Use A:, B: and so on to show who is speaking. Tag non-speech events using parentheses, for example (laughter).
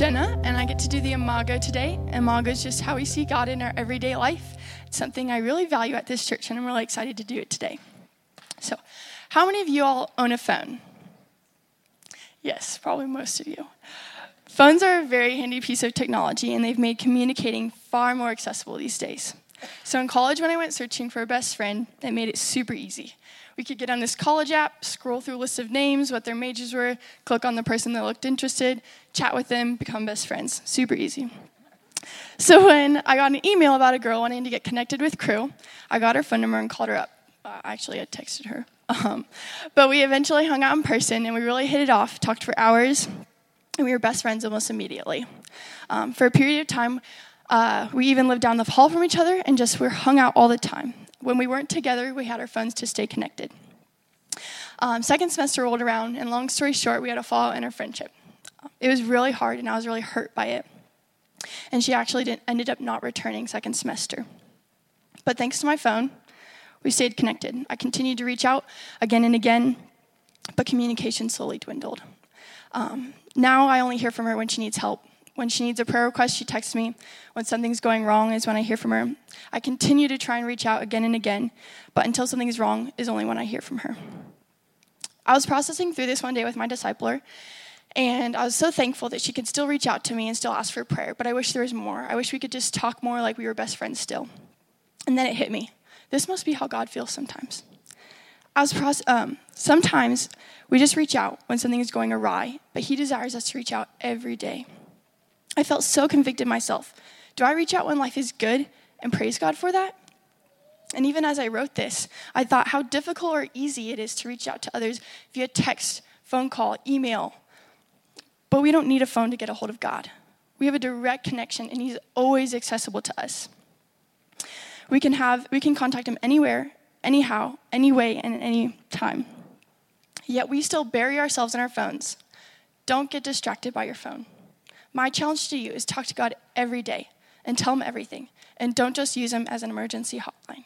A: Jenna, and I get to do the Imago today. Imago is just how we see God in our everyday life. It's something I really value at this church, and I'm really excited to do it today. So, how many of you all own a phone? Yes, probably most of you. Phones are a very handy piece of technology, and they've made communicating far more accessible these days. So, in college, when I went searching for a best friend, that made it super easy. We could get on this college app, scroll through a list of names, what their majors were, click on the person that looked interested, chat with them, become best friends. Super easy. So when I got an email about a girl wanting to get connected with Cru, I got her phone number and called her up. Uh, actually, I texted her. (laughs) Um, but we eventually hung out in person and we really hit it off, talked for hours, and we were best friends almost immediately. Um, for a period of time, uh, we even lived down the hall from each other and just were hung out all the time. When we weren't together, we had our phones to stay connected. Um, second semester rolled around, and long story short, we had a fallout in our friendship. It was really hard, and I was really hurt by it. And she actually ended up not returning second semester. But thanks to my phone, we stayed connected. I continued to reach out again and again, but communication slowly dwindled. Um, now I only hear from her when she needs help. When she needs a prayer request, she texts me. When something's going wrong is when I hear from her. I continue to try and reach out again and again, but until something's wrong is only when I hear from her. I was processing through this one day with my discipler, and I was so thankful that she could still reach out to me and still ask for prayer, but I wish there was more. I wish we could just talk more like we were best friends still. And then it hit me. This must be how God feels sometimes. I was proce- um, sometimes we just reach out when something is going awry, but He desires us to reach out every day. I felt so convicted myself. Do I reach out when life is good and praise God for that? And even as I wrote this, I thought how difficult or easy it is to reach out to others via text, phone call, email. But we don't need a phone to get a hold of God. We have a direct connection, and He's always accessible to us. We can have we can contact Him anywhere, anyhow, any way, and at any time. Yet we still bury ourselves in our phones. Don't get distracted by your phone. My challenge to you is talk to God every day and tell Him everything, and don't just use Him as an emergency hotline.